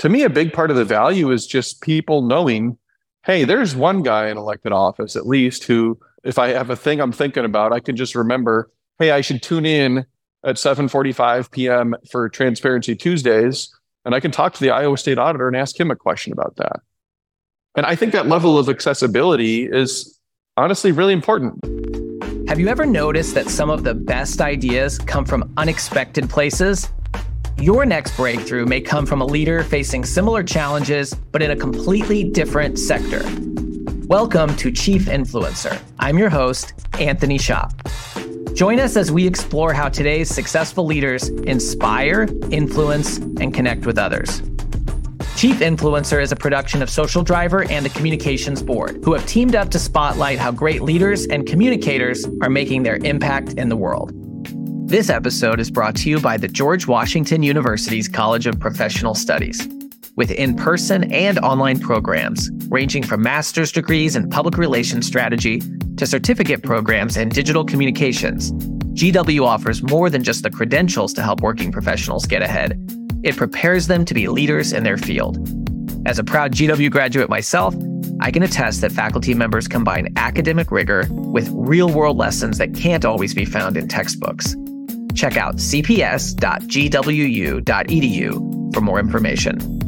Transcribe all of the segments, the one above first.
to me, a big part of the value is just people knowing, hey, there's one guy in elected office at least who, if I have a thing I'm thinking about, I can just remember, hey, I should tune in at 7:45 p.m. for Transparency Tuesdays, and I can talk to the Iowa State Auditor and ask him a question about that. And I think that level of accessibility is honestly really important. Have you ever noticed that some of the best ideas come from unexpected places? Your next breakthrough may come from a leader facing similar challenges, but in a completely different sector. Welcome to Chief Influencer. I'm your host, Anthony Shop. Join us as we explore how today's successful leaders inspire, influence, and connect with others. Chief Influencer is a production of Social Driver and the Communications Board, who have teamed up to spotlight how great leaders and communicators are making their impact in the world. This episode is brought to you by the George Washington University's College of Professional Studies. With in person and online programs ranging from master's degrees in public relations strategy to certificate programs in digital communications, GW offers more than just the credentials to help working professionals get ahead it prepares them to be leaders in their field. As a proud GW graduate myself, I can attest that faculty members combine academic rigor with real world lessons that can't always be found in textbooks. Check out cps.gwu.edu for more information.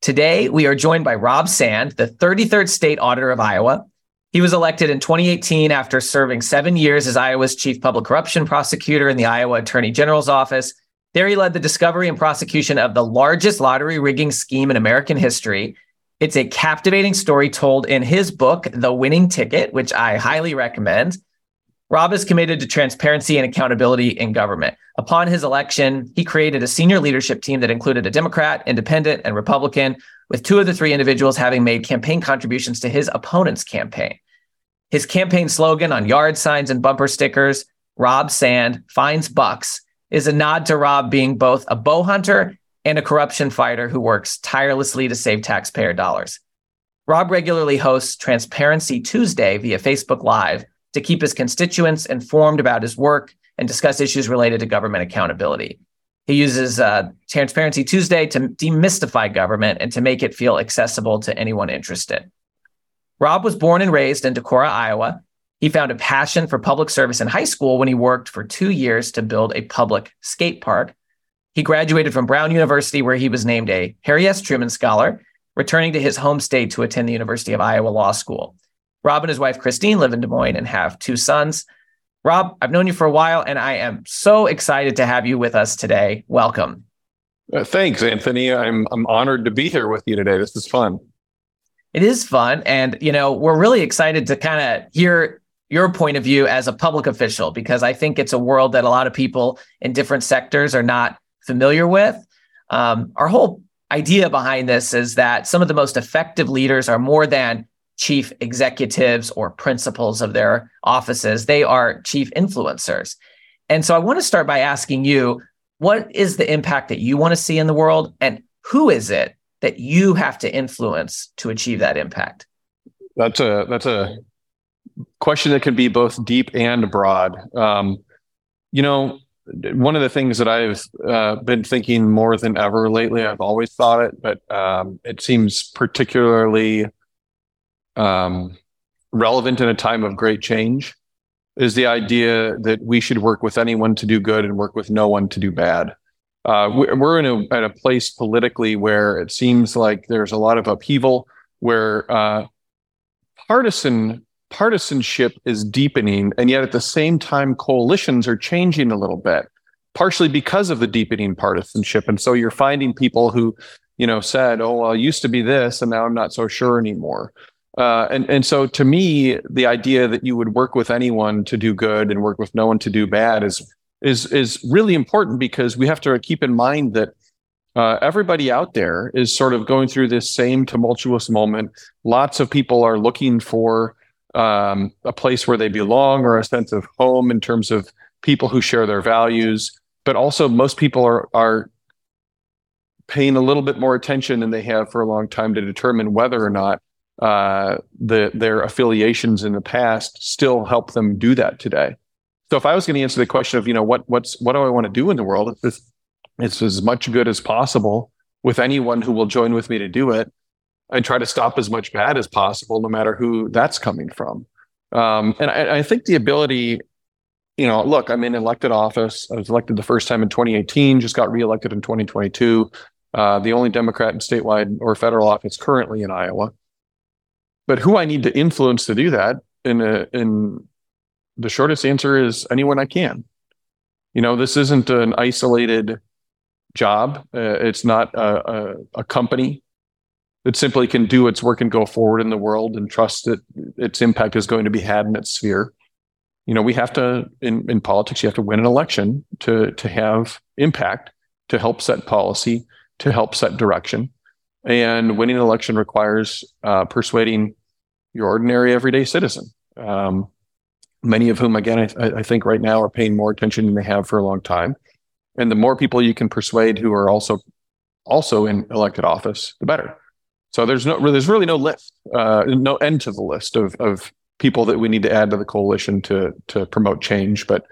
Today, we are joined by Rob Sand, the 33rd State Auditor of Iowa. He was elected in 2018 after serving seven years as Iowa's Chief Public Corruption Prosecutor in the Iowa Attorney General's Office there, he led the discovery and prosecution of the largest lottery rigging scheme in American history. It's a captivating story told in his book, The Winning Ticket, which I highly recommend. Rob is committed to transparency and accountability in government. Upon his election, he created a senior leadership team that included a Democrat, Independent, and Republican, with two of the three individuals having made campaign contributions to his opponent's campaign. His campaign slogan on yard signs and bumper stickers, Rob Sand finds bucks, is a nod to Rob being both a bow hunter and a corruption fighter who works tirelessly to save taxpayer dollars. Rob regularly hosts Transparency Tuesday via Facebook Live to keep his constituents informed about his work and discuss issues related to government accountability. He uses uh, Transparency Tuesday to demystify government and to make it feel accessible to anyone interested. Rob was born and raised in Decorah, Iowa, he found a passion for public service in high school when he worked for two years to build a public skate park. He graduated from Brown University, where he was named a Harry S. Truman Scholar, returning to his home state to attend the University of Iowa Law School. Rob and his wife, Christine, live in Des Moines and have two sons. Rob, I've known you for a while, and I am so excited to have you with us today. Welcome. Uh, thanks, Anthony. I'm I'm honored to be here with you today. This is fun. It is fun, and you know we're really excited to kind of hear your point of view as a public official because I think it's a world that a lot of people in different sectors are not familiar with. Um, our whole idea behind this is that some of the most effective leaders are more than chief executives or principals of their offices, they are chief influencers. And so I want to start by asking you what is the impact that you want to see in the world and who is it that you have to influence to achieve that impact? That's a that's a question that can be both deep and broad. Um, you know, one of the things that I've uh, been thinking more than ever lately, I've always thought it, but um, it seems particularly um, relevant in a time of great change, is the idea that we should work with anyone to do good and work with no one to do bad. Uh, we're in a, at a place politically where it seems like there's a lot of upheaval, where uh, partisan partisanship is deepening, and yet at the same time, coalitions are changing a little bit, partially because of the deepening partisanship. And so you're finding people who, you know, said, "Oh, well, I used to be this, and now I'm not so sure anymore." Uh, and and so to me, the idea that you would work with anyone to do good and work with no one to do bad is is is really important because we have to keep in mind that uh, everybody out there is sort of going through this same tumultuous moment. Lots of people are looking for um, a place where they belong or a sense of home in terms of people who share their values. But also, most people are are paying a little bit more attention than they have for a long time to determine whether or not uh, the their affiliations in the past still help them do that today. So, if I was going to answer the question of you know what what's what do I want to do in the world, it's it's as much good as possible with anyone who will join with me to do it and try to stop as much bad as possible, no matter who that's coming from. Um, and I, I think the ability, you know, look, I'm in elected office. I was elected the first time in 2018, just got reelected in 2022. Uh, the only Democrat in statewide or federal office currently in Iowa. But who I need to influence to do that, in a, in the shortest answer is anyone I can. You know, this isn't an isolated job. Uh, it's not a, a, a, company that simply can do its work and go forward in the world and trust that its impact is going to be had in its sphere. You know, we have to in, in politics, you have to win an election to to have impact, to help set policy, to help set direction. And winning an election requires uh, persuading your ordinary everyday citizen. Um, many of whom, again, I, I think right now are paying more attention than they have for a long time and the more people you can persuade who are also also in elected office, the better. So there's no there's really no list, uh, no end to the list of of people that we need to add to the coalition to to promote change. But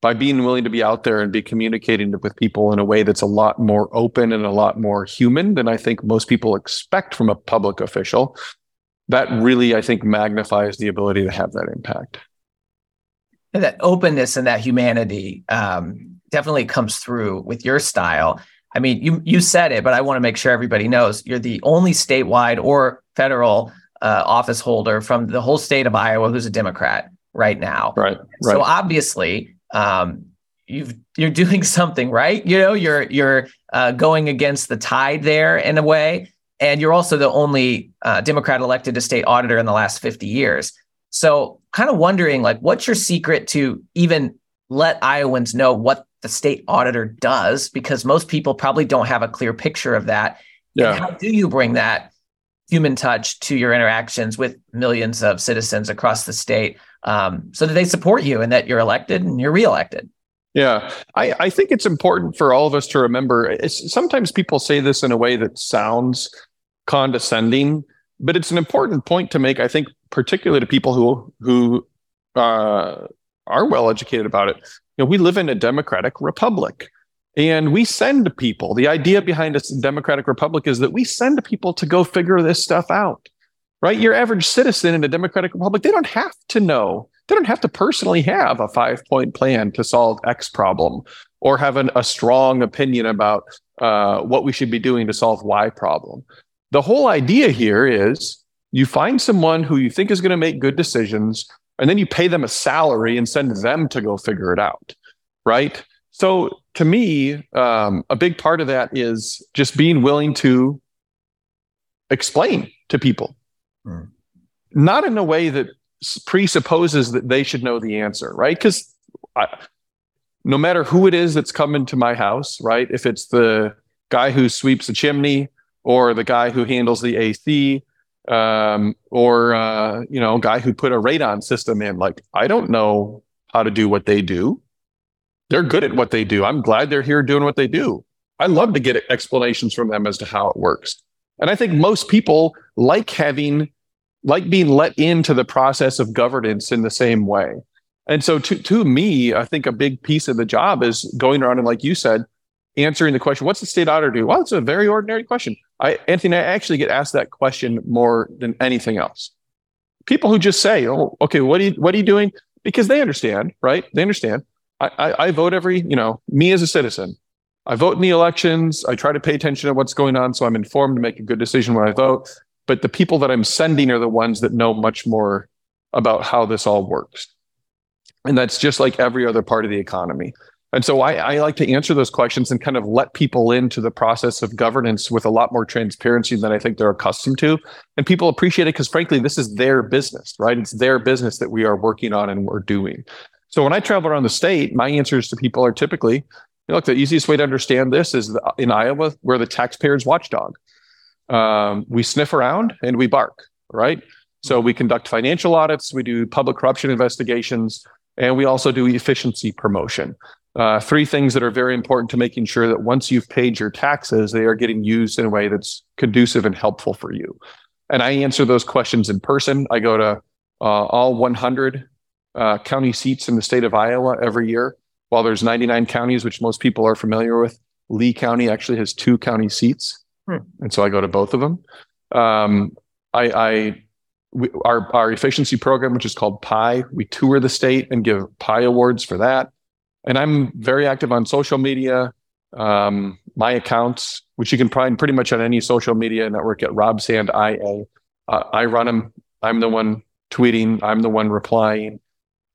by being willing to be out there and be communicating with people in a way that's a lot more open and a lot more human than I think most people expect from a public official, that really I think magnifies the ability to have that impact. And that openness and that humanity um, definitely comes through with your style. I mean, you you said it, but I want to make sure everybody knows you're the only statewide or federal uh, office holder from the whole state of Iowa who's a Democrat right now. Right. right. So obviously, um, you've you're doing something right. You know, you're you're uh, going against the tide there in a way, and you're also the only uh, Democrat elected to state auditor in the last 50 years. So, kind of wondering, like, what's your secret to even let Iowans know what the state auditor does because most people probably don't have a clear picture of that. Yeah. And how do you bring that human touch to your interactions with millions of citizens across the state um, so that they support you and that you're elected and you're reelected? Yeah, I, I think it's important for all of us to remember. sometimes people say this in a way that sounds condescending, but it's an important point to make. I think, particularly to people who who uh, are well educated about it you know, we live in a democratic republic and we send people. The idea behind a democratic republic is that we send people to go figure this stuff out, right? Your average citizen in a democratic republic, they don't have to know. They don't have to personally have a five point plan to solve X problem or have an, a strong opinion about uh, what we should be doing to solve Y problem. The whole idea here is you find someone who you think is going to make good decisions and then you pay them a salary and send them to go figure it out right? So to me um, a big part of that is just being willing to explain to people. Mm. not in a way that presupposes that they should know the answer right? Because no matter who it is that's coming to my house right? If it's the guy who sweeps the chimney or the guy who handles the ac um, or uh, you know, guy who put a radon system in. Like, I don't know how to do what they do. They're good at what they do. I'm glad they're here doing what they do. I love to get explanations from them as to how it works. And I think most people like having, like being let into the process of governance in the same way. And so to, to me, I think a big piece of the job is going around and like you said, answering the question, what's the state auditor do? Well, it's a very ordinary question. I, Anthony, I actually get asked that question more than anything else. People who just say, "Oh, okay, what are you what are you doing?" Because they understand, right? They understand. I, I, I vote every, you know, me as a citizen. I vote in the elections. I try to pay attention to what's going on, so I'm informed to make a good decision when I vote. But the people that I'm sending are the ones that know much more about how this all works. And that's just like every other part of the economy. And so I, I, like to answer those questions and kind of let people into the process of governance with a lot more transparency than I think they're accustomed to. And people appreciate it because, frankly, this is their business, right? It's their business that we are working on and we're doing. So when I travel around the state, my answers to people are typically, you know, look, the easiest way to understand this is in Iowa, we're the taxpayer's watchdog. Um, we sniff around and we bark, right? So we conduct financial audits, we do public corruption investigations, and we also do efficiency promotion. Uh, three things that are very important to making sure that once you've paid your taxes, they are getting used in a way that's conducive and helpful for you. And I answer those questions in person. I go to uh, all 100 uh, county seats in the state of Iowa every year. While there's 99 counties, which most people are familiar with, Lee County actually has two county seats, Hmm. and so I go to both of them. Um, I, I we, our our efficiency program, which is called PIE, we tour the state and give PIE awards for that. And I'm very active on social media. Um, my accounts, which you can find pretty much on any social media network at Rob Sand IA. Uh, I run them. I'm the one tweeting. I'm the one replying,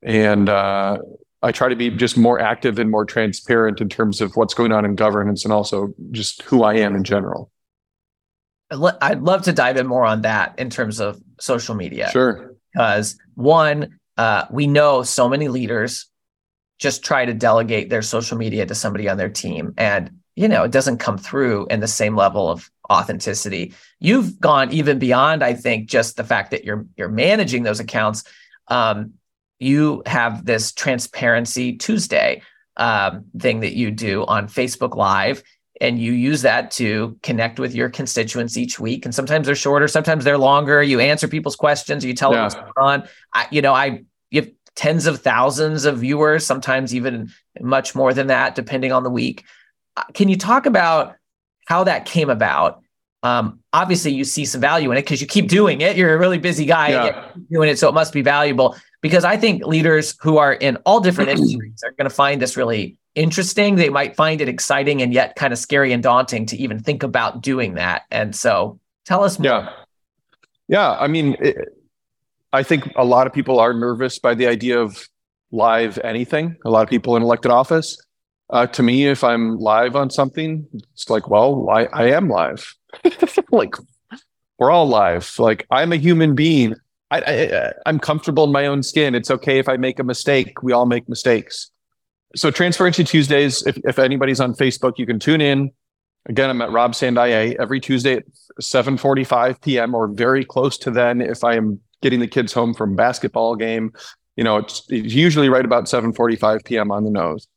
and uh, I try to be just more active and more transparent in terms of what's going on in governance and also just who I am in general. I'd love to dive in more on that in terms of social media. Sure. because one, uh, we know so many leaders just try to delegate their social media to somebody on their team, and you know it doesn't come through in the same level of authenticity. You've gone even beyond, I think, just the fact that you're you're managing those accounts. Um, you have this transparency Tuesday um, thing that you do on Facebook Live, and you use that to connect with your constituents each week. And sometimes they're shorter, sometimes they're longer. You answer people's questions, you tell them what's going on. I, you know, I you have tens of thousands of viewers, sometimes even much more than that, depending on the week. Uh, Can you talk about how that came about? Um, obviously, you see some value in it because you keep doing it. You're a really busy guy Yeah. doing it, so it must be valuable. Because I think leaders who are in all different industries are going to find this really interesting. They might find it exciting and yet kind of scary and daunting to even think about doing that. And so, tell us more. Yeah. Yeah. I mean, it, I think a lot of people are nervous by the idea of live anything. A lot of people in elected office. Uh, to me, if I'm live on something, it's like, well, I, I am live. like, we're all live. Like, I'm a human being. I, I'm comfortable in my own skin. It's okay if I make a mistake. We all make mistakes. So, Transparency Tuesdays, if, if anybody's on Facebook, you can tune in. Again, I'm at Rob Sand IA every Tuesday at 7:45 p.m. or very close to then if I am getting the kids home from basketball game. You know, it's, it's usually right about 7:45 p.m. on the nose.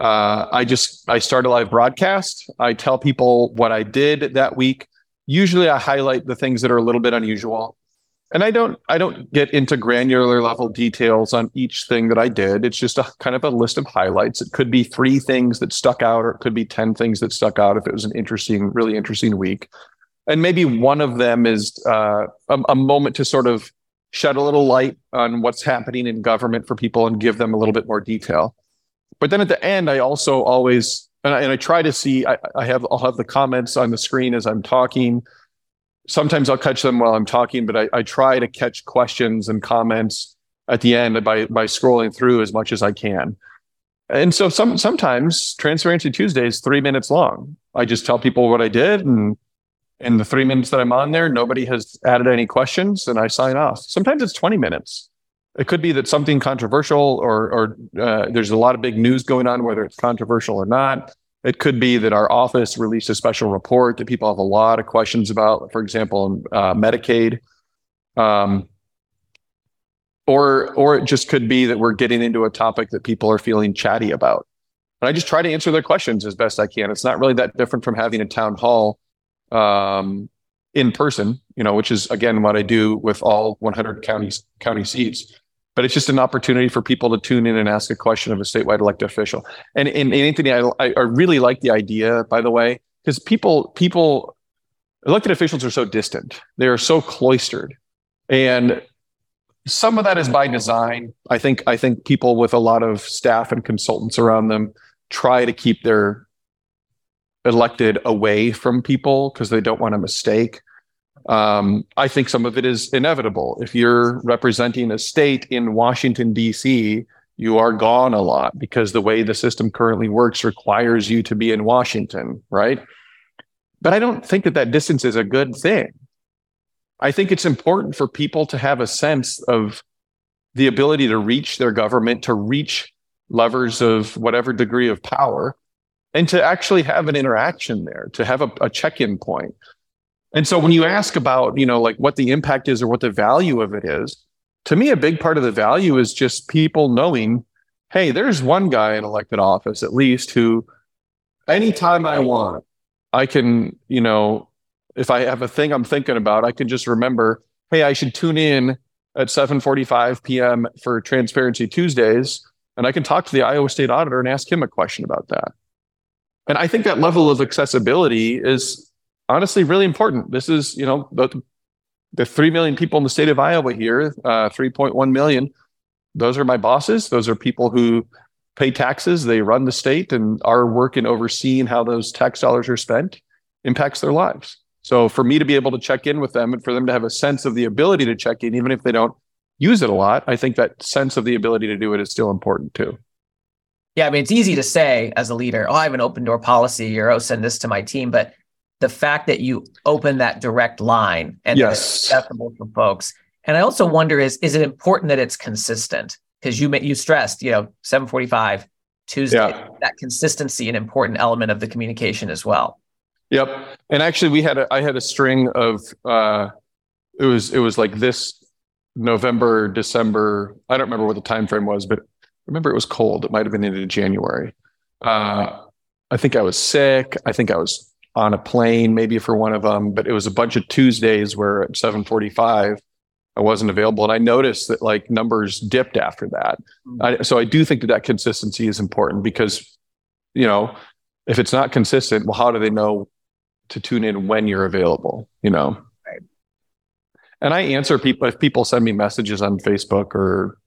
Uh, I just I start a live broadcast. I tell people what I did that week. Usually, I highlight the things that are a little bit unusual, and I don't I don't get into granular level details on each thing that I did. It's just a kind of a list of highlights. It could be three things that stuck out, or it could be ten things that stuck out if it was an interesting, really interesting week. And maybe one of them is uh, a, a moment to sort of shed a little light on what's happening in government for people and give them a little bit more detail. But then at the end, I also always and I, and I try to see. I, I have I'll have the comments on the screen as I'm talking. Sometimes I'll catch them while I'm talking, but I, I try to catch questions and comments at the end by by scrolling through as much as I can. And so some sometimes Transparency Tuesday is three minutes long. I just tell people what I did, and in the three minutes that I'm on there, nobody has added any questions, and I sign off. Sometimes it's 20 minutes. It could be that something controversial or or uh, there's a lot of big news going on, whether it's controversial or not. It could be that our office released a special report that people have a lot of questions about, for example, uh, Medicaid. Um, or or it just could be that we're getting into a topic that people are feeling chatty about. And I just try to answer their questions as best I can. It's not really that different from having a town hall um, in person, you know, which is again what I do with all 100 counties county seats. But it's just an opportunity for people to tune in and ask a question of a statewide elected official. And, and, and Anthony, I, I really like the idea, by the way, because people people elected officials are so distant. They are so cloistered, and some of that is by design. I think I think people with a lot of staff and consultants around them try to keep their elected away from people because they don't want a mistake. Um, I think some of it is inevitable. If you're representing a state in Washington, D.C., you are gone a lot because the way the system currently works requires you to be in Washington, right? But I don't think that that distance is a good thing. I think it's important for people to have a sense of the ability to reach their government, to reach levers of whatever degree of power, and to actually have an interaction there, to have a, a check in point. And so when you ask about, you know, like what the impact is or what the value of it is, to me, a big part of the value is just people knowing, hey, there's one guy in elected office at least who anytime I want, I can, you know, if I have a thing I'm thinking about, I can just remember, hey, I should tune in at 7:45 p.m. for Transparency Tuesdays, and I can talk to the Iowa State Auditor and ask him a question about that. And I think that level of accessibility is honestly really important. This is, you know, the, the 3 million people in the state of Iowa here, uh, 3.1 million. Those are my bosses. Those are people who pay taxes. They run the state and our work in overseeing how those tax dollars are spent impacts their lives. So for me to be able to check in with them and for them to have a sense of the ability to check in, even if they don't use it a lot, I think that sense of the ability to do it is still important too. Yeah, I mean, it's easy to say as a leader, oh, I have an open door policy or oh, send this to my team. But the fact that you open that direct line and yes. accessible for folks. And I also wonder is is it important that it's consistent? Because you you stressed, you know, 745 Tuesday, yeah. that consistency an important element of the communication as well. Yep. And actually we had a I had a string of uh it was it was like this November, December. I don't remember what the time frame was, but remember it was cold. It might have been into January. Uh, I think I was sick. I think I was on a plane, maybe for one of them, but it was a bunch of Tuesdays where at 745, I wasn't available. And I noticed that like numbers dipped after that. Mm-hmm. I, so I do think that that consistency is important because, you know, if it's not consistent, well, how do they know to tune in when you're available, you know? Right. And I answer people, if people send me messages on Facebook or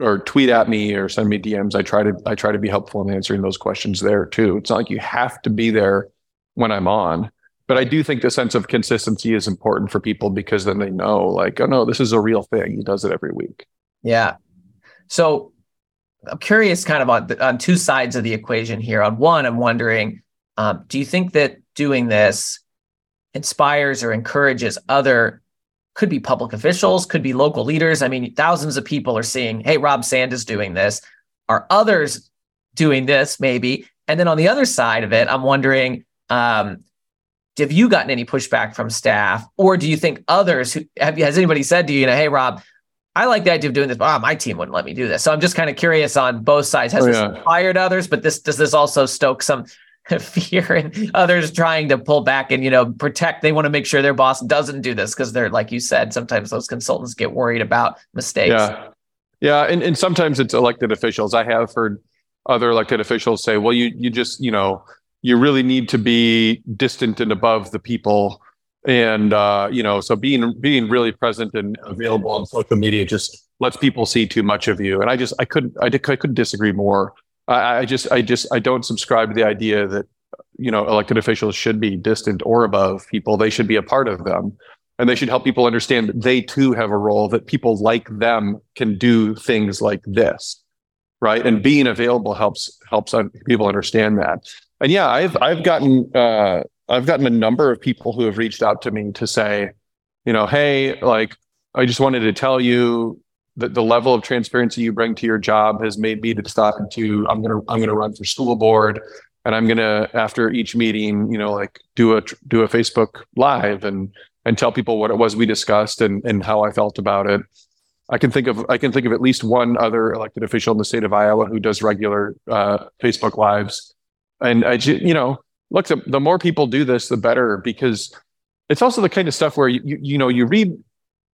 or tweet at me or send me DMs. I try to I try to be helpful in answering those questions there too. It's not like you have to be there when I'm on, but I do think the sense of consistency is important for people because then they know like, oh no, this is a real thing. He does it every week. Yeah. So I'm curious kind of on on two sides of the equation here. On one, I'm wondering, um, do you think that doing this inspires or encourages other could be public officials, could be local leaders. I mean, thousands of people are seeing, hey, Rob Sand is doing this. Are others doing this maybe? And then on the other side of it, I'm wondering, um, have you gotten any pushback from staff, or do you think others who have has anybody said to you, you know, hey, Rob, I like the idea of doing this, but oh, my team wouldn't let me do this. So I'm just kind of curious on both sides. Has oh, yeah. this inspired others, but this does this also stoke some fear and others trying to pull back and you know protect. They want to make sure their boss doesn't do this because they're like you said sometimes those consultants get worried about mistakes. Yeah. Yeah and, and sometimes it's elected officials. I have heard other elected officials say well you you just you know you really need to be distant and above the people. And uh, you know so being being really present and available on social media just lets people see too much of you. And i just i couldn't i, I couldn't disagree more I, I just, I just, I don't subscribe to the idea that you know elected officials should be distant or above people. They should be a part of them, and they should help people understand that they too have a role. That people like them can do things like this, right? And being available helps helps people understand that. And yeah, I've I've gotten uh, I've gotten a number of people who have reached out to me to say, you know, hey, like I just wanted to tell you the, the level of transparency you bring to your job has made me to decide to I'm gonna I'm gonna run for school board and I'm gonna after each meeting, you know, like do a do a Facebook live and and tell people what it was we discussed and and how I felt about it. I can think of I can think of at least one other elected official in the state of Iowa who does regular uh, Facebook lives, and I you know look the, the more people do this, the better because it's also the kind of stuff where you you, you know you read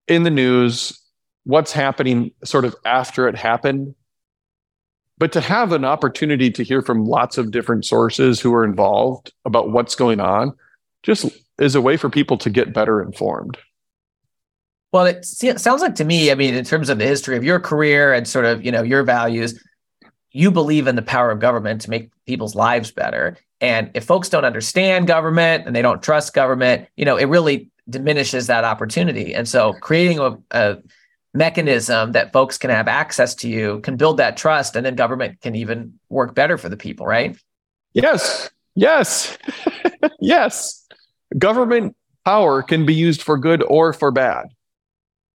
in the news what's happening sort of after it happened. But to have an opportunity to hear from lots of different sources who are involved about what's going on just is a way for people to get better informed. Well, it sounds like to me, I mean, in terms of the history of your career and sort of, you know, your values, you believe in the power of government to make people's lives better. And if folks don't understand government and they don't trust government, you know, it really diminishes that opportunity. And so creating a, a mechanism that folks can have access to you can build that trust and then government can even work better for the people right? Yes. Yes. Yes. Government power can be used for good or for bad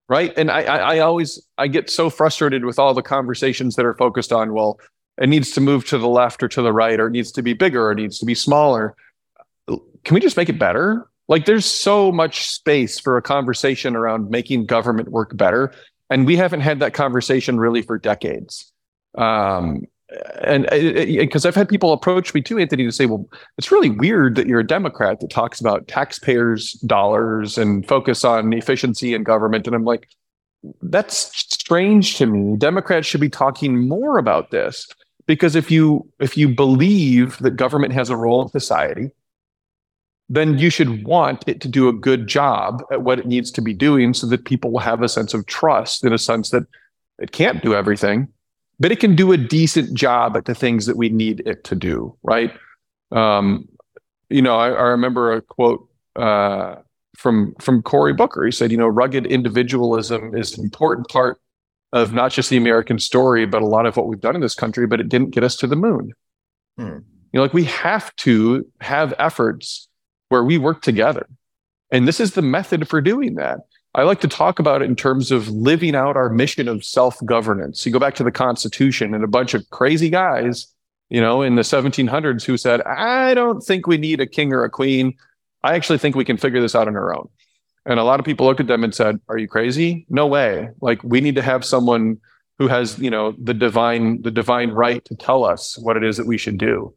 right? And I, I, I always i get so frustrated with all the conversations that are focused on well it needs to move to the left or to the right or it needs to be bigger or it needs to be smaller. Can we just make it better? Like there's so much space for a conversation around making government work better and we haven't had that conversation really for decades. Um, and uh, uh, uh, because I've had people approach me too, Anthony, to say, well, it's really weird that you're a Democrat that talks about taxpayers' dollars and focus on efficiency in government. And I'm like, that's strange to me. Democrats should be talking more about this. because if you if you believe that government has a role in society then you should want it to do a good job at what it needs to be doing so that people will have a sense of trust in a sense that it can't do everything but it can do a decent job at the things that we need it to do right um, you know I, I, remember a quote uh, from from cory booker he said you know rugged individualism is an important part of not just the American story, but a lot of what we've done in this country, but it didn't get us to the moon. Hmm. You know, like we have to have efforts where we work together. And this is the method for doing that. I like to talk about it in terms of living out our mission of self governance. You go back to the Constitution and a bunch of crazy guys, you know, in the 1700s who said, I don't think we need a king or a queen. I actually think we can figure this out on our own. And a lot of people looked at them and said, "Are you crazy? No way. Like we need to have someone who has, you know, the divine the divine right to tell us what it is that we should do."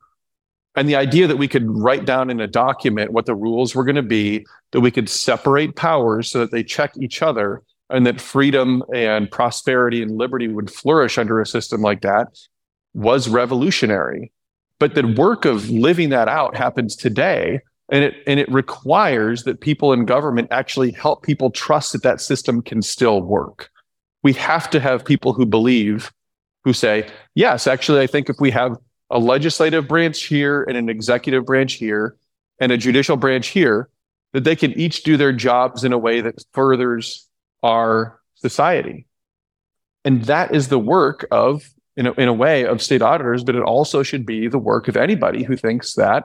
And the idea that we could write down in a document what the rules were going to be, that we could separate powers so that they check each other and that freedom and prosperity and liberty would flourish under a system like that was revolutionary. But the work of living that out happens today and it and it requires that people in government actually help people trust that that system can still work we have to have people who believe who say yes actually i think if we have a legislative branch here and an executive branch here and a judicial branch here that they can each do their jobs in a way that furthers our society and that is the work of in a, in a way of state auditors but it also should be the work of anybody who thinks that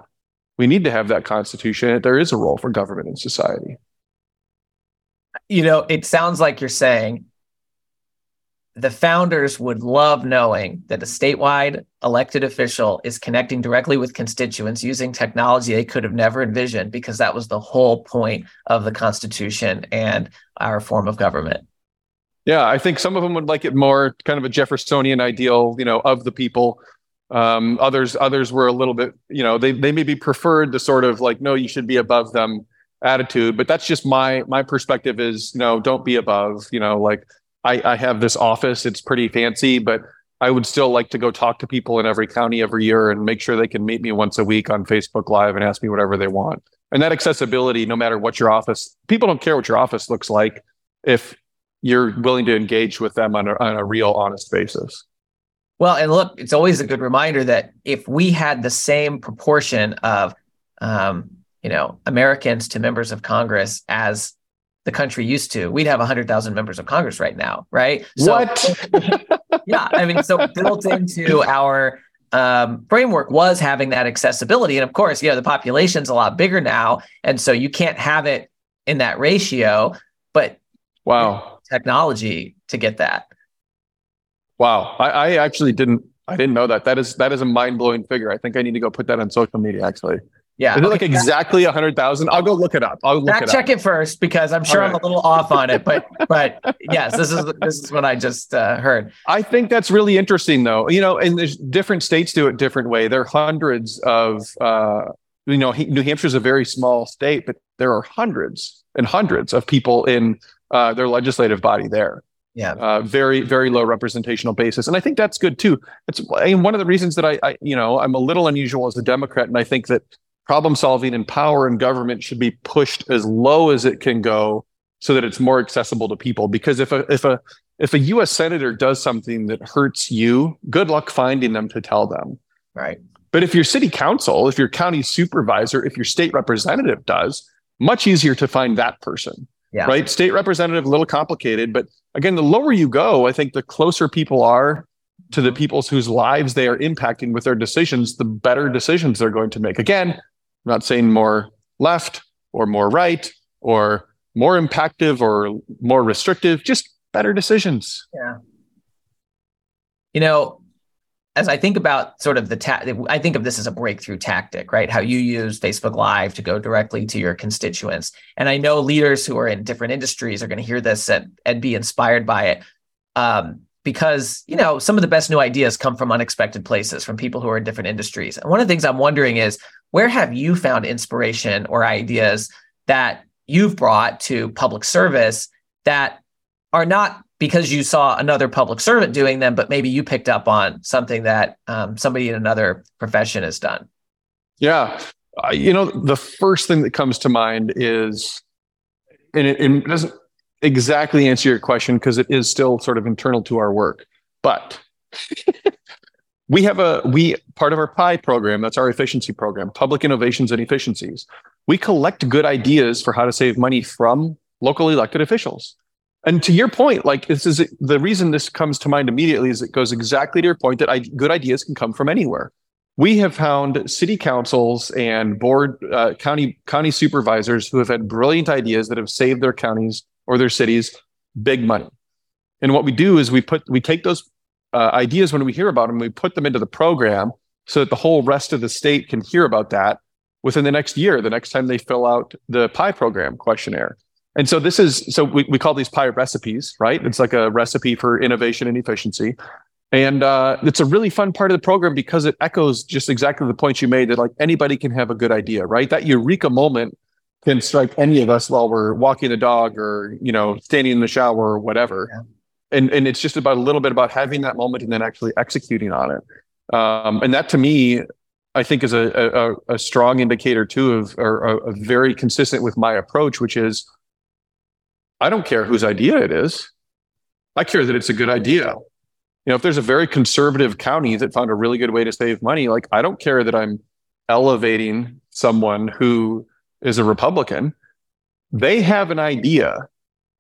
we need to have that constitution. There is a role for government in society. You know, it sounds like you're saying the founders would love knowing that a statewide elected official is connecting directly with constituents using technology they could have never envisioned because that was the whole point of the Constitution and our form of government. Yeah, I think some of them would like it more kind of a Jeffersonian ideal, you know, of the people um, others others were a little bit, you know, they they maybe preferred the sort of like, no, you should be above them attitude. But that's just my my perspective is, no, don't be above. You know, like I, I have this office, it's pretty fancy, but I would still like to go talk to people in every county every year and make sure they can meet me once a week on Facebook Live and ask me whatever they want. And that accessibility, no matter what your office, people don't care what your office looks like if you're willing to engage with them on a, on a real, honest basis. Well, and look, it's always a good reminder that if we had the same proportion of, um, you know, Americans to members of Congress as the country used to, we'd have 100,000 members of Congress right now, right? So, what? yeah, I mean, so built into our um, framework was having that accessibility, and of course, you know, the population's a lot bigger now, and so you can't have it in that ratio, but wow, technology to get that. Wow, I, I actually didn't. I didn't know that. That is that is a mind blowing figure. I think I need to go put that on social media. Actually, yeah. Is it like exactly a hundred thousand? I'll go look it up. I'll look it check it first because I'm sure right. I'm a little off on it. But but yes, this is this is what I just uh, heard. I think that's really interesting, though. You know, and there's different states do it different way. There are hundreds of. Uh, you know, New Hampshire is a very small state, but there are hundreds and hundreds of people in uh, their legislative body there yeah uh, very very low representational basis and i think that's good too it's I mean, one of the reasons that I, I you know i'm a little unusual as a democrat and i think that problem solving and power in government should be pushed as low as it can go so that it's more accessible to people. Because if a if a if a US senator does something that hurts you good luck finding them to tell them. Right. But if your city council if your county supervisor if your state representative does much easier to find that person. Yeah. right? State representative a little complicated but again, the lower you go, I think the closer people are to the mm-hmm. people whose lives they are impacting with their decisions, the better decisions they're going to make. Again, I'm not saying more left or more right or more impactive or more restrictive, just better decisions. Yeah. You know, as I think about sort of the ta- I think of this as a breakthrough tactic, right? How you use Facebook Live to go directly to your constituents. And I know leaders who are in different industries are going to hear this and, and be inspired by it. Um, because you know some of the best new ideas come from unexpected places from people who are in different industries and one of the things i'm wondering is where have you found inspiration or ideas that you've brought to public service that are not because you saw another public servant doing them, but maybe you picked up on something that um, somebody in another profession has done. Yeah. Uh, you know, the first thing that comes to mind is, and it, it doesn't exactly answer your question because it is still sort of internal to our work, but we have a we part of our PIE program that's our efficiency program public innovations and efficiencies. We collect good ideas for how to save money from local elected officials. And to your point like this is the reason this comes to mind immediately is it goes exactly to your point that I, good ideas can come from anywhere. We have found city councils and board uh, county county supervisors who have had brilliant ideas that have saved their counties or their cities big money. And what we do is we put we take those uh, ideas when we hear about them we put them into the program so that the whole rest of the state can hear about that within the next year the next time they fill out the PIE program questionnaire and so this is so we, we call these PIE recipes, right? It's like a recipe for innovation and efficiency. And uh, it's a really fun part of the program because it echoes just exactly the point you made that like anybody can have a good idea, right? That eureka moment can strike any of us while we're walking the dog or you know standing in the shower or whatever. Yeah. And and it's just about a little bit about having that moment and then actually executing on it. Um, and that to me, I think is a a, a strong indicator too of or a very consistent with my approach, which is I don't care whose idea it is. I care that it's a good idea. You know, if there's a very conservative county that found a really good way to save money, like I don't care that I'm elevating someone who is a Republican. They have an idea.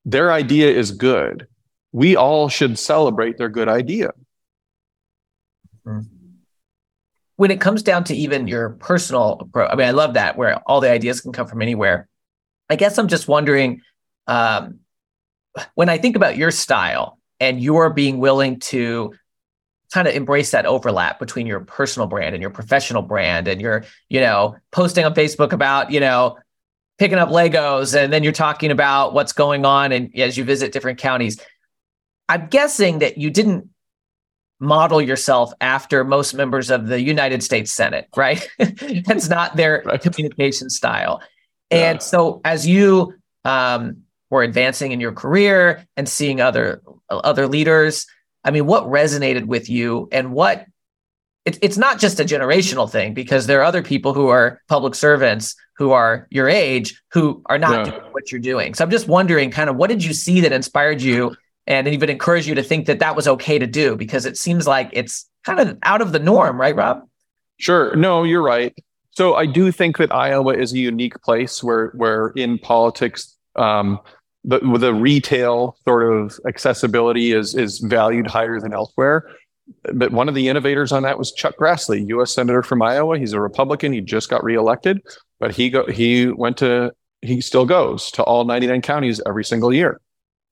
Their idea is good. We all should celebrate their good idea. When it comes down to even your personal approach, I mean, I love that where all the ideas can come from anywhere. I guess I'm just wondering um, when I think about your style and you're being willing to kind of embrace that overlap between your personal brand and your professional brand and you're you know posting on facebook about you know picking up legos and then you're talking about what's going on and as you visit different counties i'm guessing that you didn't model yourself after most members of the united states senate right that's not their right. communication style and yeah. so as you um, or advancing in your career and seeing other other leaders i mean what resonated with you and what it, it's not just a generational thing because there are other people who are public servants who are your age who are not yeah. doing what you're doing so i'm just wondering kind of what did you see that inspired you and even encourage you to think that that was okay to do because it seems like it's kind of out of the norm right rob sure no you're right so i do think that iowa is a unique place where where in politics um, the the retail sort of accessibility is is valued higher than elsewhere. But one of the innovators on that was Chuck Grassley, U.S. Senator from Iowa. He's a Republican. He just got reelected, but he go he went to he still goes to all 99 counties every single year,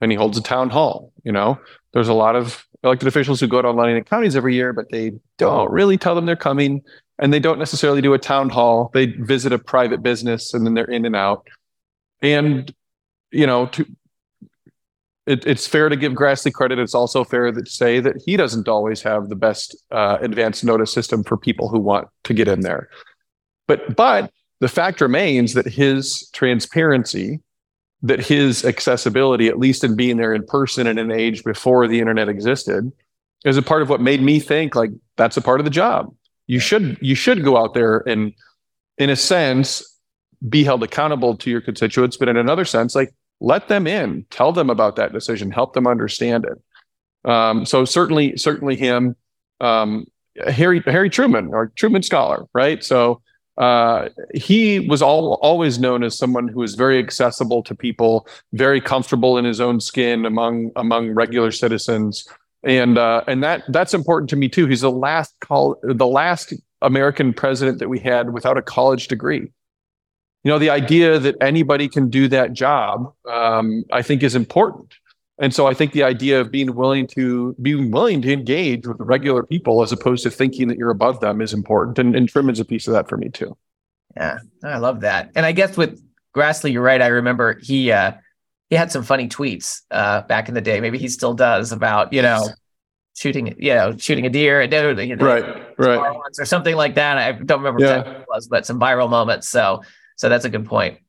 and he holds a town hall. You know, there's a lot of elected officials who go to 99 counties every year, but they don't really tell them they're coming, and they don't necessarily do a town hall. They visit a private business, and then they're in and out. And you know, to, it, it's fair to give Grassley credit. It's also fair to say that he doesn't always have the best uh, advanced notice system for people who want to get in there. But but the fact remains that his transparency, that his accessibility, at least in being there in person in an age before the internet existed, is a part of what made me think like that's a part of the job. You should you should go out there and, in a sense, be held accountable to your constituents, but in another sense, like let them in, tell them about that decision, help them understand it. Um, so certainly, certainly him, um, Harry Harry Truman or Truman Scholar, right? So uh, he was all, always known as someone who was very accessible to people, very comfortable in his own skin among among regular citizens, and uh, and that that's important to me too. He's the last call, the last American president that we had without a college degree. You know the idea that anybody can do that job um, i think is important and so i think the idea of being willing to being willing to engage with regular people as opposed to thinking that you're above them is important. And, and is a piece of that for me too. Yeah. I love that. And i guess with grassley you're right. I remember he uh he had some funny tweets uh back in the day. Maybe he still does about you know shooting you know shooting a deer and you know, right right. or something like that. I don't remember yeah. what it was but some viral moments. So so that's a good point.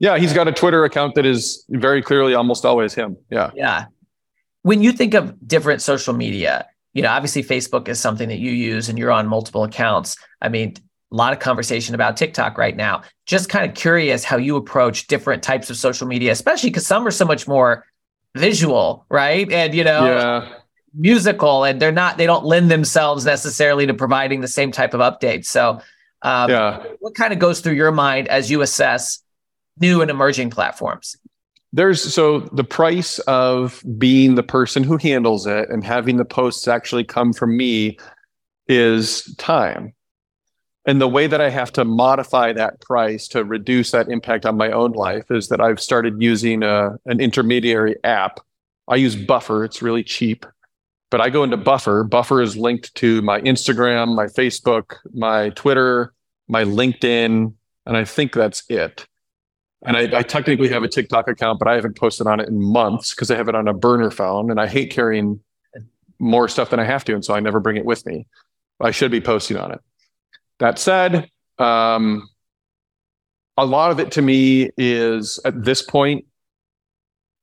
Yeah, he's got a Twitter account that is very clearly almost always him. Yeah. Yeah. when you think of different social media, you know, obviously Facebook is something that you use and you're on multiple accounts. I mean, a lot of conversation about TikTok right now. Just kind of curious how you approach different types of social media, especially because some are so much more visual, right? And you know, yeah. musical, and they're not they don't lend themselves necessarily to providing the same type of updates. So, um, yeah, what kind of goes through your mind as you assess new and emerging platforms? There's so the price of being the person who handles it and having the posts actually come from me is time. And the way that I have to modify that price to reduce that impact on my own life is that I've started using a, an intermediary app. I use Buffer, it's really cheap. But I go into Buffer. Buffer is linked to my Instagram, my Facebook, my Twitter, my LinkedIn, and I think that's it. And I, I, technically have a TikTok account, but I haven't posted on it in months because I have it on a burner phone and I hate carrying more stuff than I have to. And so I never bring it with me. I should be posting on it. That said, um, a lot of it to me is at this point,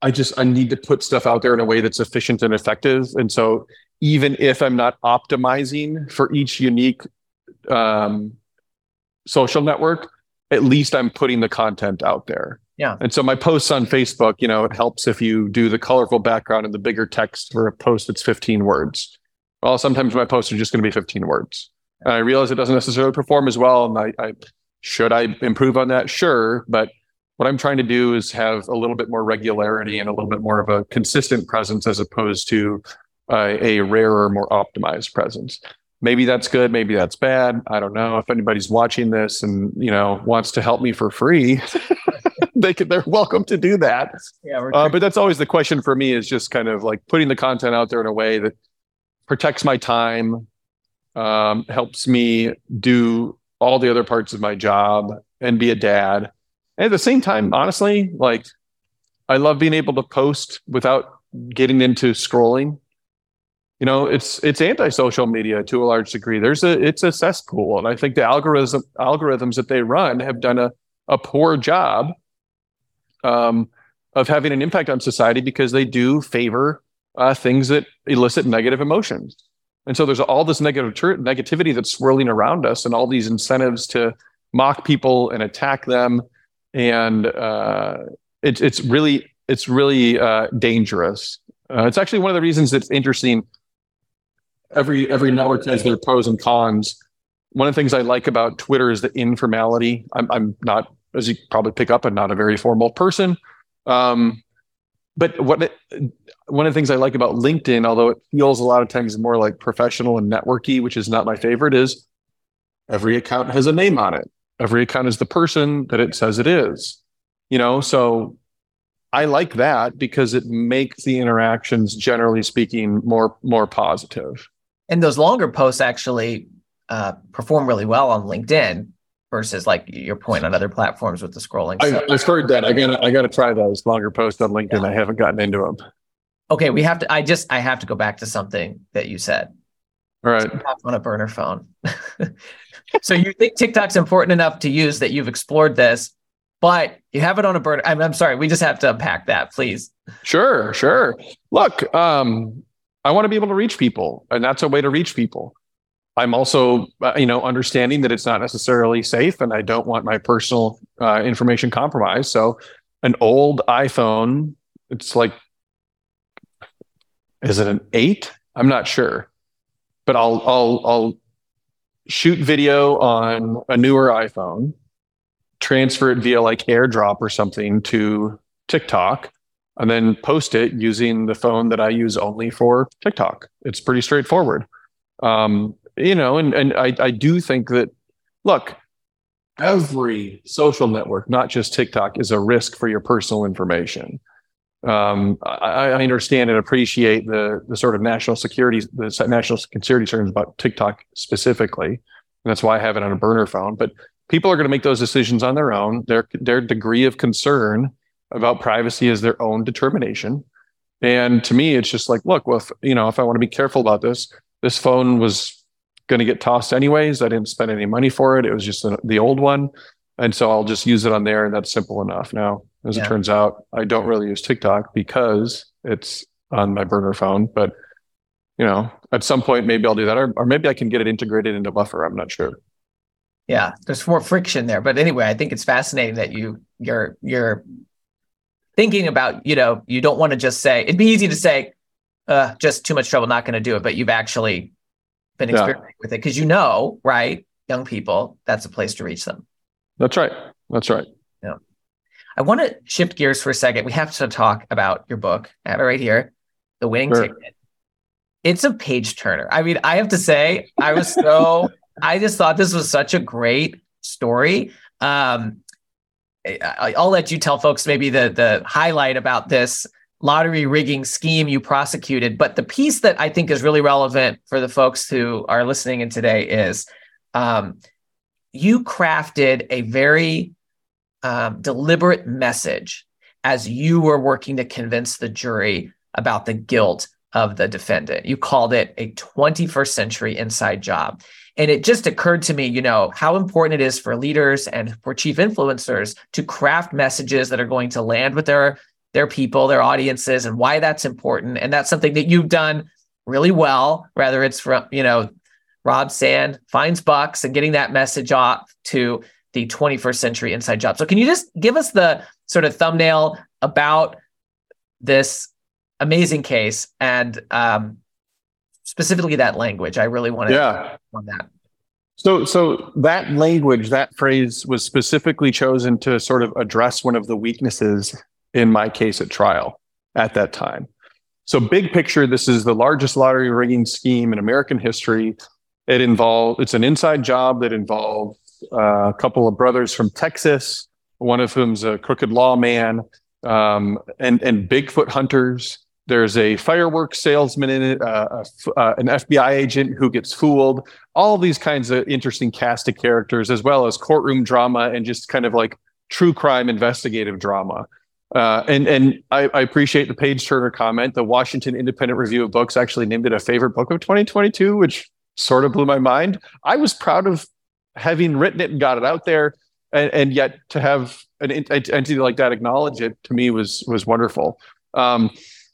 I just I need to put stuff out there in a way that's efficient and effective. And so even if I'm not optimizing for each unique um, social network, at least I'm putting the content out there. Yeah. And so my posts on Facebook, you know, it helps if you do the colorful background and the bigger text for a post that's 15 words. Well, sometimes my posts are just going to be 15 words. And I realize it doesn't necessarily perform as well. And I, I should I improve on that? Sure. But what I'm trying to do is have a little bit more regularity and a little bit more of a consistent presence as opposed to uh, a rarer, more optimized presence maybe that's good maybe that's bad i don't know. If anybody's watching this and you know wants to help me for free they could they're welcome to do that. Yeah uh, but that's always the question for me is just kind of like putting the content out there in a way that protects my time um, helps me do all the other parts of my job and be a dad. And at the same time honestly like i love being able to post without getting into scrolling you know it's it's anti-social media to a large degree. There's a it's a cesspool and i think the algorithm algorithms that they run have done a, a poor job um, of having an impact on society because they do favor uh, things that elicit negative emotions. And so there's all this negative negativity that's swirling around us and all these incentives to mock people and attack them. And uh, it's it's really it's really uh, dangerous. Uh, it's actually one of the reasons it's interesting every every network has their pros and cons. One of the things I like about Twitter is the informality. I'm I'm not, as you probably pick up, I'm not a very formal person. Um, but what one of the things I like about LinkedIn, although it feels a lot of times more like professional and networky, which is not my favorite, is every account has a name on it. Every account is the person that it says it is. You know, so I like that because it makes the interactions, generally speaking, more more positive. And those longer posts actually uh, perform really well on LinkedIn versus like your point on other platforms with the scrolling. I, have heard that. I gotta I gotta try those longer posts on LinkedIn. Yeah. I haven't gotten into them. Okay, we have to. I just I have to go back to something that you said. All right. on a burner phone. so you think TikTok's important enough to use that you've explored this, but you have it on a burner. I'm, I'm sorry. We just have to unpack that, please. Sure, sure. Look, um, I want to be able to reach people, and that's a way to reach people. I'm also, uh, you know, understanding that it's not necessarily safe, and I don't want my personal uh, information compromised. So, an old iPhone, it's like, is it an eight? I'm not sure, but I'll I'll I'll shoot video on a newer iPhone, transfer it via like AirDrop or something to TikTok, and then post it using the phone that I use only for TikTok. It's pretty straightforward. Um, you know, and and I, I do think that look, every social network, not just TikTok, is a risk for your personal information. Um, I, I, understand and appreciate the the sort of national security, the national security concerns about TikTok specifically, and that's why I have it on a burner phone. But people are going to make those decisions on their own. Their their degree of concern about privacy is their own determination. And to me, it's just like, look, well, if, you know, if I want to be careful about this, this phone was going to get tossed anyways. I didn't spend any money for it. It was just the, the old one. And so I'll just use it on there and that's simple enough. Now, as yeah. it turns out, I don't really use TikTok because it's on my burner phone, but you know, at some point maybe I'll do that, or, or maybe I can get it integrated into Buffer. I'm not sure. Yeah, there's more friction there, but anyway, I think it's fascinating that you you're you're thinking about you know you don't want to just say it'd be easy to say uh, just too much trouble, not going to do it, but you've actually been experimenting yeah. with it because you know, right, young people, that's a place to reach them. That's right. That's right. Yeah. I want to shift gears for a second. We have to talk about your book. I have it right here, The Winning sure. Ticket it's a page turner. I mean, I have to say, I was so I just thought this was such a great story. Um, I, will let you tell folks maybe the the highlight about this lottery rigging scheme you prosecuted. But the piece that I think is really relevant for the folks who are listening in today is um, you crafted a very um, deliberate message as you were working to convince the jury about the guilt of the defendant. You called it a 21st century inside job. And it just occurred to me, you know, how important it is for leaders and for chief influencers to craft messages that are going to land with their their people, their audiences, and why that's important. And that's something that you've done really well, whether it's from, you know, Rob Sand finds bucks and getting that message off to the 21st century inside job. So can you just give us the sort of thumbnail about this amazing case and um, specifically that language. I really want to yeah. on that. So, so that language, that phrase was specifically chosen to sort of address one of the weaknesses in my case at trial at that time. So, big picture, this is the largest lottery rigging scheme in American history. It involved it's an inside job that involved uh, a couple of brothers from Texas, one of whom's a crooked lawman, um, and and Bigfoot hunters. There's a fireworks salesman in it, uh, uh, an FBI agent who gets fooled, all these kinds of interesting cast of characters, as well as courtroom drama and just kind of like true crime investigative drama. Uh, and and I, I, appreciate the Page Turner comment. The Washington Independent Review of Books actually named it a favorite book of 2022, which sort of blew my mind. I was proud of having written it and got it out there, and, and yet to have an entity like that acknowledge it to me was was wonderful. Um,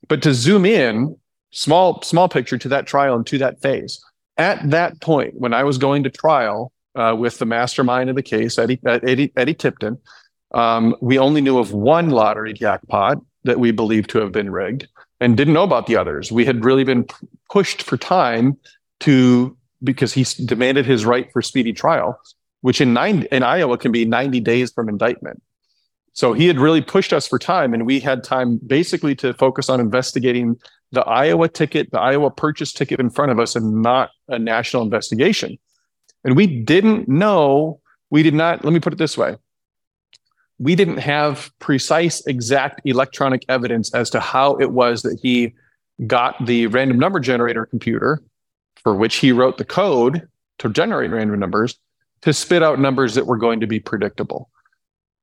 but to zoom in, small small picture to that trial and to that phase. At that point, when I was going to trial uh, with the mastermind of the case, Eddie Eddie, Eddie Tipton, um, we only knew of one lottery jackpot that we believed to have been rigged, and didn't know about the others. We had really been pushed for time to because he demanded his right for speedy trial, which in nine in Iowa can be 90 days from indictment. So he had really pushed us for time, and we had time basically to focus on investigating the Iowa ticket, the Iowa purchase ticket in front of us, and not a national investigation. And we didn't know, we did not, let me put it this way. We didn't have precise, exact electronic evidence as to how it was that he got the random number generator computer for which he wrote the code to generate random numbers to spit out numbers that were going to be predictable.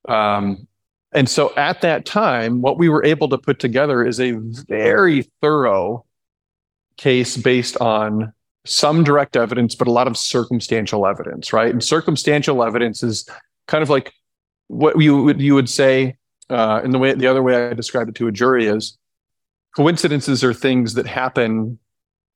Um, and so at that time, what we were able to put together is a very thorough case based on some direct evidence, but a lot of circumstantial evidence, right? And circumstantial evidence is kind of like what you would you would say, uh, in the way the other way I described it to a jury is coincidences are things that happen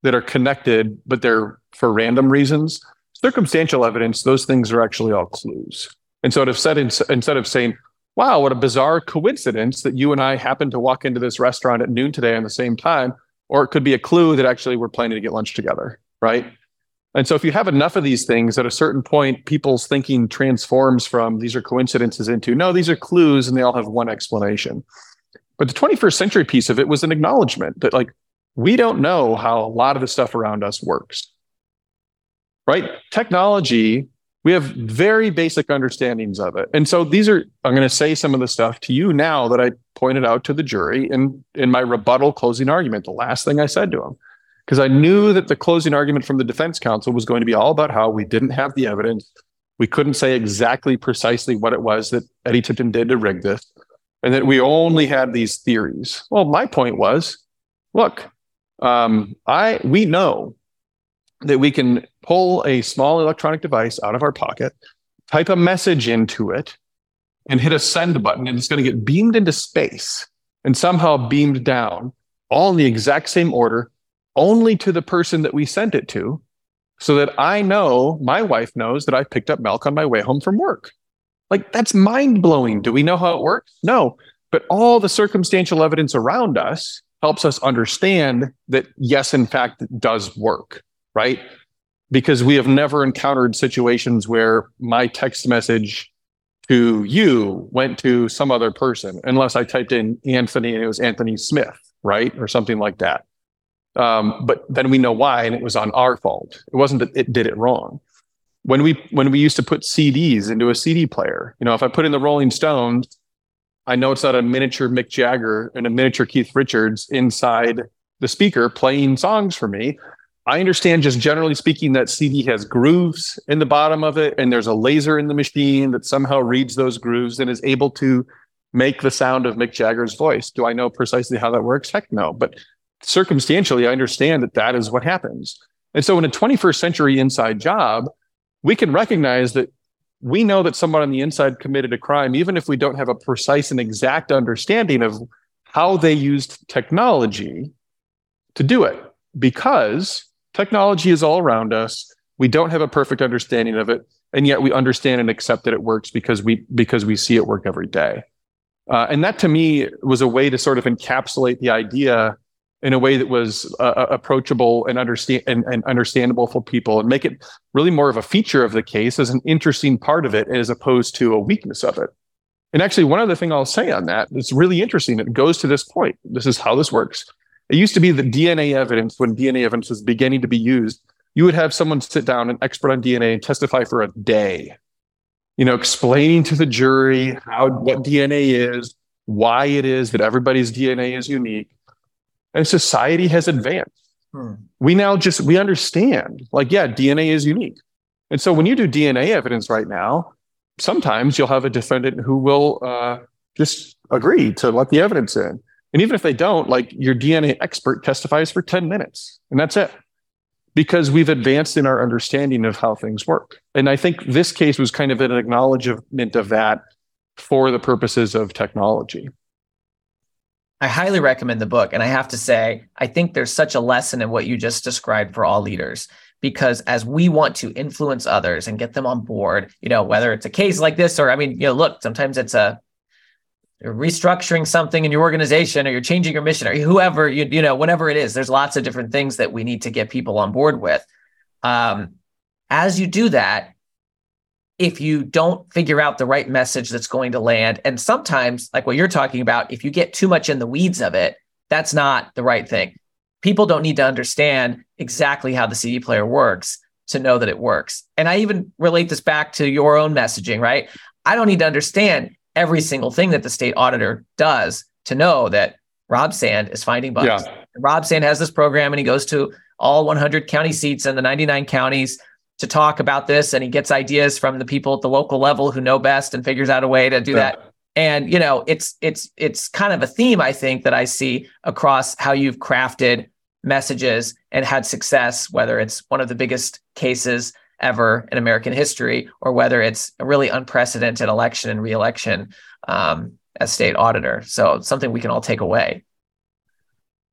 that are connected, but they're for random reasons. Circumstantial evidence, those things are actually all clues. And so, if said instead of saying, wow, what a bizarre coincidence that you and I happened to walk into this restaurant at noon today on the same time. Or it could be a clue that actually we're planning to get lunch together, right? And so if you have enough of these things, at a certain point, people's thinking transforms from these are coincidences into no, these are clues and they all have one explanation. But the 21st century piece of it was an acknowledgement that like we don't know how a lot of the stuff around us works. Right? Technology we have very basic understandings of it. And so these are, I'm going to say some of the stuff to you now that I pointed out to the jury in, in my rebuttal closing argument, the last thing I said to them. Because I knew that the closing argument from the defense counsel was going to be all about how we didn't have the evidence. We couldn't say exactly precisely what it was that Eddie Tipton did to rig this, and that we only had these theories. Well, my point was look, um, I we know that we can pull a small electronic device out of our pocket, type a message into it, and hit a send button, and it's going to get beamed into space and somehow beamed down all in the exact same order, only to the person that we sent it to, so that I know, my wife knows that I picked up milk on my way home from work. Like that's mind blowing. Do we know how it works? No. But all the circumstantial evidence around us helps us understand that, yes, in fact, it does work, right? Because we have never encountered situations where my text message to you went to some other person, unless I typed in Anthony and it was Anthony Smith, right? Or something like that. Um, but then we know why, and it was on our fault. It wasn't that it did it wrong. When we when we used to put CDs into a CD player, you know, if I put in the Rolling Stones, I know it's not a miniature Mick Jagger and a miniature Keith Richards inside the speaker playing songs for me. I understand just generally speaking that CD has grooves in the bottom of it, and there's a laser in the machine that somehow reads those grooves and is able to make the sound of Mick Jagger's voice. Do I know precisely how that works? Heck no. But circumstantially, I understand that that is what happens. And so in a 21st century inside job, we can recognize that we know that someone on the inside committed a crime, even if we don't have a precise and exact understanding of how they used technology to do it, because technology is all around us. We don't have a perfect understanding of it, and yet we understand and accept that it works because we because we see it work every day. Uh, and that to me was a way to sort of encapsulate the idea in a way that was uh, uh, approachable and understand and, and, understandable for people and make it really more of a feature of the case as an interesting part of it as opposed to a weakness of it and actually one other thing i'll say on that that's really interesting it goes to this point this is how this works it used to be the dna evidence when dna evidence was beginning to be used you would have someone sit down an expert on dna and testify for a day you know explaining to the jury how what dna is why it is that everybody's dna is unique and society has advanced. Hmm. We now just we understand like yeah, DNA is unique. And so when you do DNA evidence right now, sometimes you'll have a defendant who will uh, just agree to let the evidence in. And even if they don't, like your DNA expert testifies for 10 minutes and that's it. Because we've advanced in our understanding of how things work. And I think this case was kind of an acknowledgement of that for the purposes of technology. I highly recommend the book. And I have to say, I think there's such a lesson in what you just described for all leaders. Because as we want to influence others and get them on board, you know, whether it's a case like this or, I mean, you know, look, sometimes it's a restructuring something in your organization or you're changing your mission or whoever, you, you know, whatever it is, there's lots of different things that we need to get people on board with. Um, as you do that, if you don't figure out the right message that's going to land. And sometimes, like what you're talking about, if you get too much in the weeds of it, that's not the right thing. People don't need to understand exactly how the CD player works to know that it works. And I even relate this back to your own messaging, right? I don't need to understand every single thing that the state auditor does to know that Rob Sand is finding bugs. Yeah. Rob Sand has this program and he goes to all 100 county seats in the 99 counties to talk about this and he gets ideas from the people at the local level who know best and figures out a way to do that and you know it's it's it's kind of a theme i think that i see across how you've crafted messages and had success whether it's one of the biggest cases ever in american history or whether it's a really unprecedented election and reelection um, as state auditor. So something we can all take away.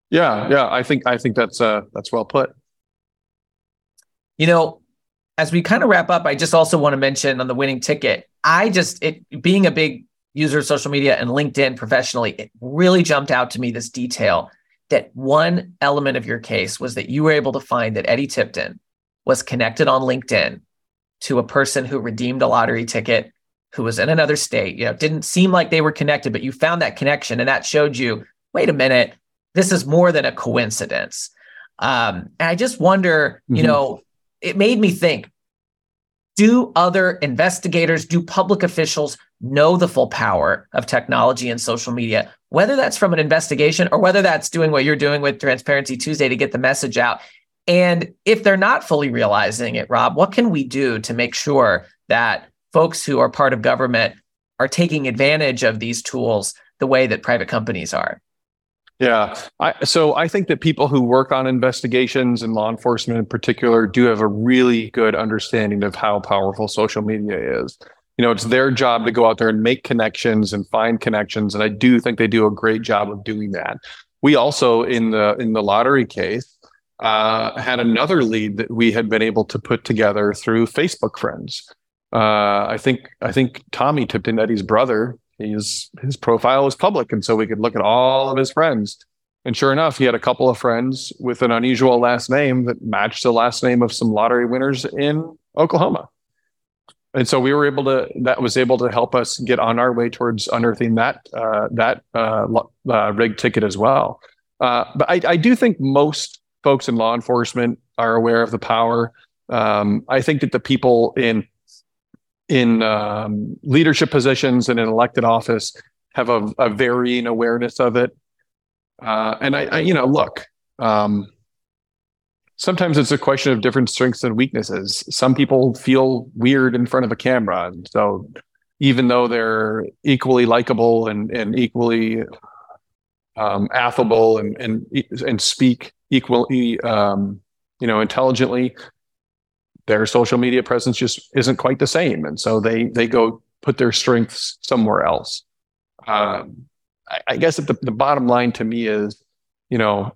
Yeah yeah i think i think that's uh that's well put. You know as we kind of wrap up, I just also want to mention on the winning ticket, I just it being a big user of social media and LinkedIn professionally, it really jumped out to me this detail that one element of your case was that you were able to find that Eddie Tipton was connected on LinkedIn to a person who redeemed a lottery ticket who was in another state. You know, didn't seem like they were connected, but you found that connection and that showed you, wait a minute, this is more than a coincidence. Um, and I just wonder, mm-hmm. you know, it made me think do other investigators, do public officials know the full power of technology and social media, whether that's from an investigation or whether that's doing what you're doing with Transparency Tuesday to get the message out? And if they're not fully realizing it, Rob, what can we do to make sure that folks who are part of government are taking advantage of these tools the way that private companies are? Yeah. I, so I think that people who work on investigations and law enforcement in particular do have a really good understanding of how powerful social media is. You know, it's their job to go out there and make connections and find connections. And I do think they do a great job of doing that. we also in the in the lottery case uh, had another lead that we had been able to put together through Facebook friends. Uh, I think I think Tommy Tipton Eddie's brother. His his profile was public, and so we could look at all of his friends. And sure enough, he had a couple of friends with an unusual last name that matched the last name of some lottery winners in Oklahoma. And so we were able to. That was able to help us get on our way towards unearthing that uh, that uh, uh, rig ticket as well. Uh, but I, I do think most folks in law enforcement are aware of the power. Um, I think that the people in in um, leadership positions and in elected office have a, a varying awareness of it. Uh, and I, I, you know, look, um, sometimes it's a question of different strengths and weaknesses. Some people feel weird in front of a camera, and so even though they're equally likable and and equally um, affable and and and speak equally, um, you know, intelligently, their social media presence just isn't quite the same, and so they they go put their strengths somewhere else. Um, I, I, guess the, the bottom line to me is, you know,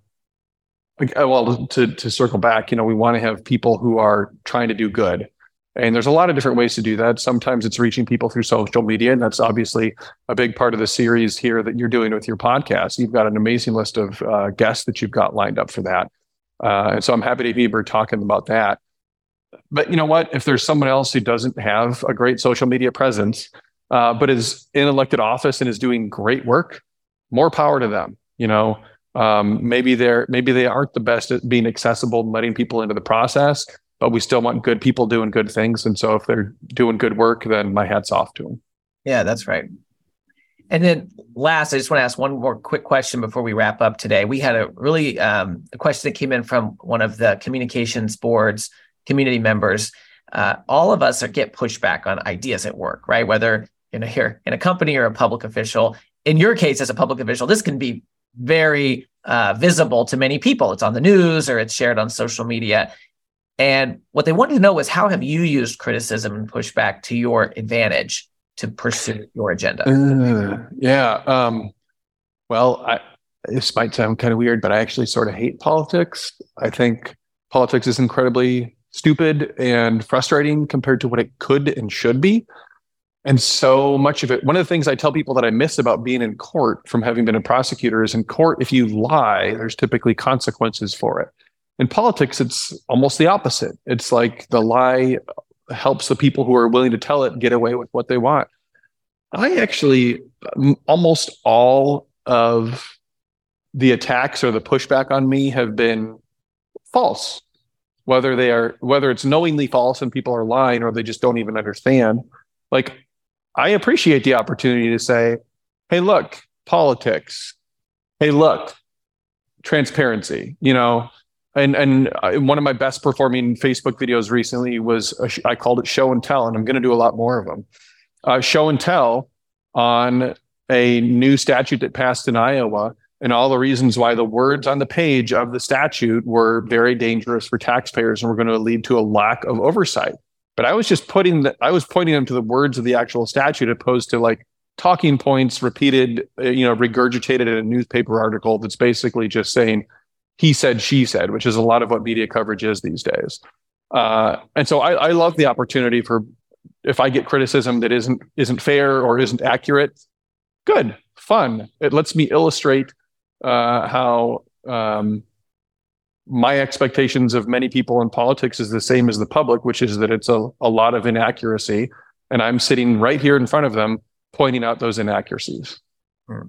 well, to to circle back, you know, we want to have people who are trying to do good. And there's a lot of different ways to do that. Sometimes it's reaching people through social media, and that's obviously a big part of the series here that you're doing with your podcast. You've got an amazing list of uh, guests that you've got lined up for that, uh, and so I'm happy to be here talking about that. But you know what? If there's someone else who doesn't have a great social media presence, uh, but is in elected office and is doing great work, more power to them. You know, um, maybe they're maybe they aren't the best at being accessible and letting people into the process but we still want good people doing good things. And so if they're doing good work, then my hat's off to them. Yeah, that's right. And then last, I just want to ask one more quick question before we wrap up today. We had a really um, a question that came in from one of the communications boards community members. Uh, all of us are, get pushback on ideas at work, right? Whether you know here in a company or a public official. In your case, as a public official, this can be very uh, visible to many people. It's on the news or it's shared on social media. And what they wanted to know was how have you used criticism and pushback to your advantage to pursue your agenda? Uh, yeah. Um, well, I, this might sound kind of weird, but I actually sort of hate politics. I think politics is incredibly stupid and frustrating compared to what it could and should be. And so much of it, one of the things I tell people that I miss about being in court from having been a prosecutor is in court, if you lie, there's typically consequences for it in politics, it's almost the opposite. It's like the lie helps the people who are willing to tell it get away with what they want. I actually, almost all of the attacks or the pushback on me have been false. Whether they are, whether it's knowingly false and people are lying or they just don't even understand. Like, I appreciate the opportunity to say, hey, look, politics. Hey, look, transparency. You know, and and uh, one of my best performing Facebook videos recently was sh- I called it show and tell, and I'm going to do a lot more of them. Uh, show and tell on a new statute that passed in Iowa, and all the reasons why the words on the page of the statute were very dangerous for taxpayers and were going to lead to a lack of oversight. But I was just putting that I was pointing them to the words of the actual statute, opposed to like talking points repeated, uh, you know, regurgitated in a newspaper article that's basically just saying he said, she said, which is a lot of what media coverage is these days. Uh, and so I, I love the opportunity for if I get criticism that isn't isn't fair or isn't accurate, good, fun. It lets me illustrate uh, how um, my expectations of many people in politics is the same as the public, which is that it's a, a lot of inaccuracy. And I'm sitting right here in front of them pointing out those inaccuracies. Hmm.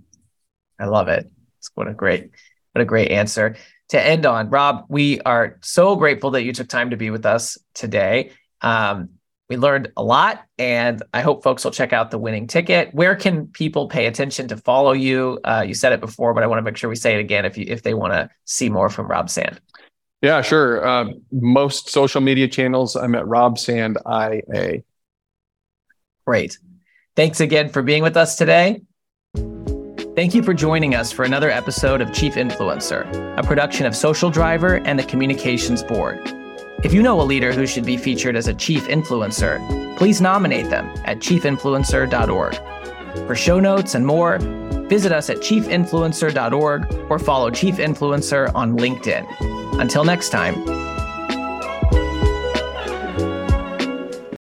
I love it. What a great, what a great answer to end on. Rob, we are so grateful that you took time to be with us today. Um, we learned a lot, and I hope folks will check out the winning ticket. Where can people pay attention to follow you? Uh, you said it before, but I want to make sure we say it again if you if they want to see more from Rob Sand. Yeah, sure. Uh, most social media channels, I'm at Rob Sand IA. Great. Thanks again for being with us today. Thank you for joining us for another episode of Chief Influencer, a production of Social Driver and the Communications Board. If you know a leader who should be featured as a chief influencer, please nominate them at chiefinfluencer.org. For show notes and more, visit us at chiefinfluencer.org or follow Chief Influencer on LinkedIn. Until next time,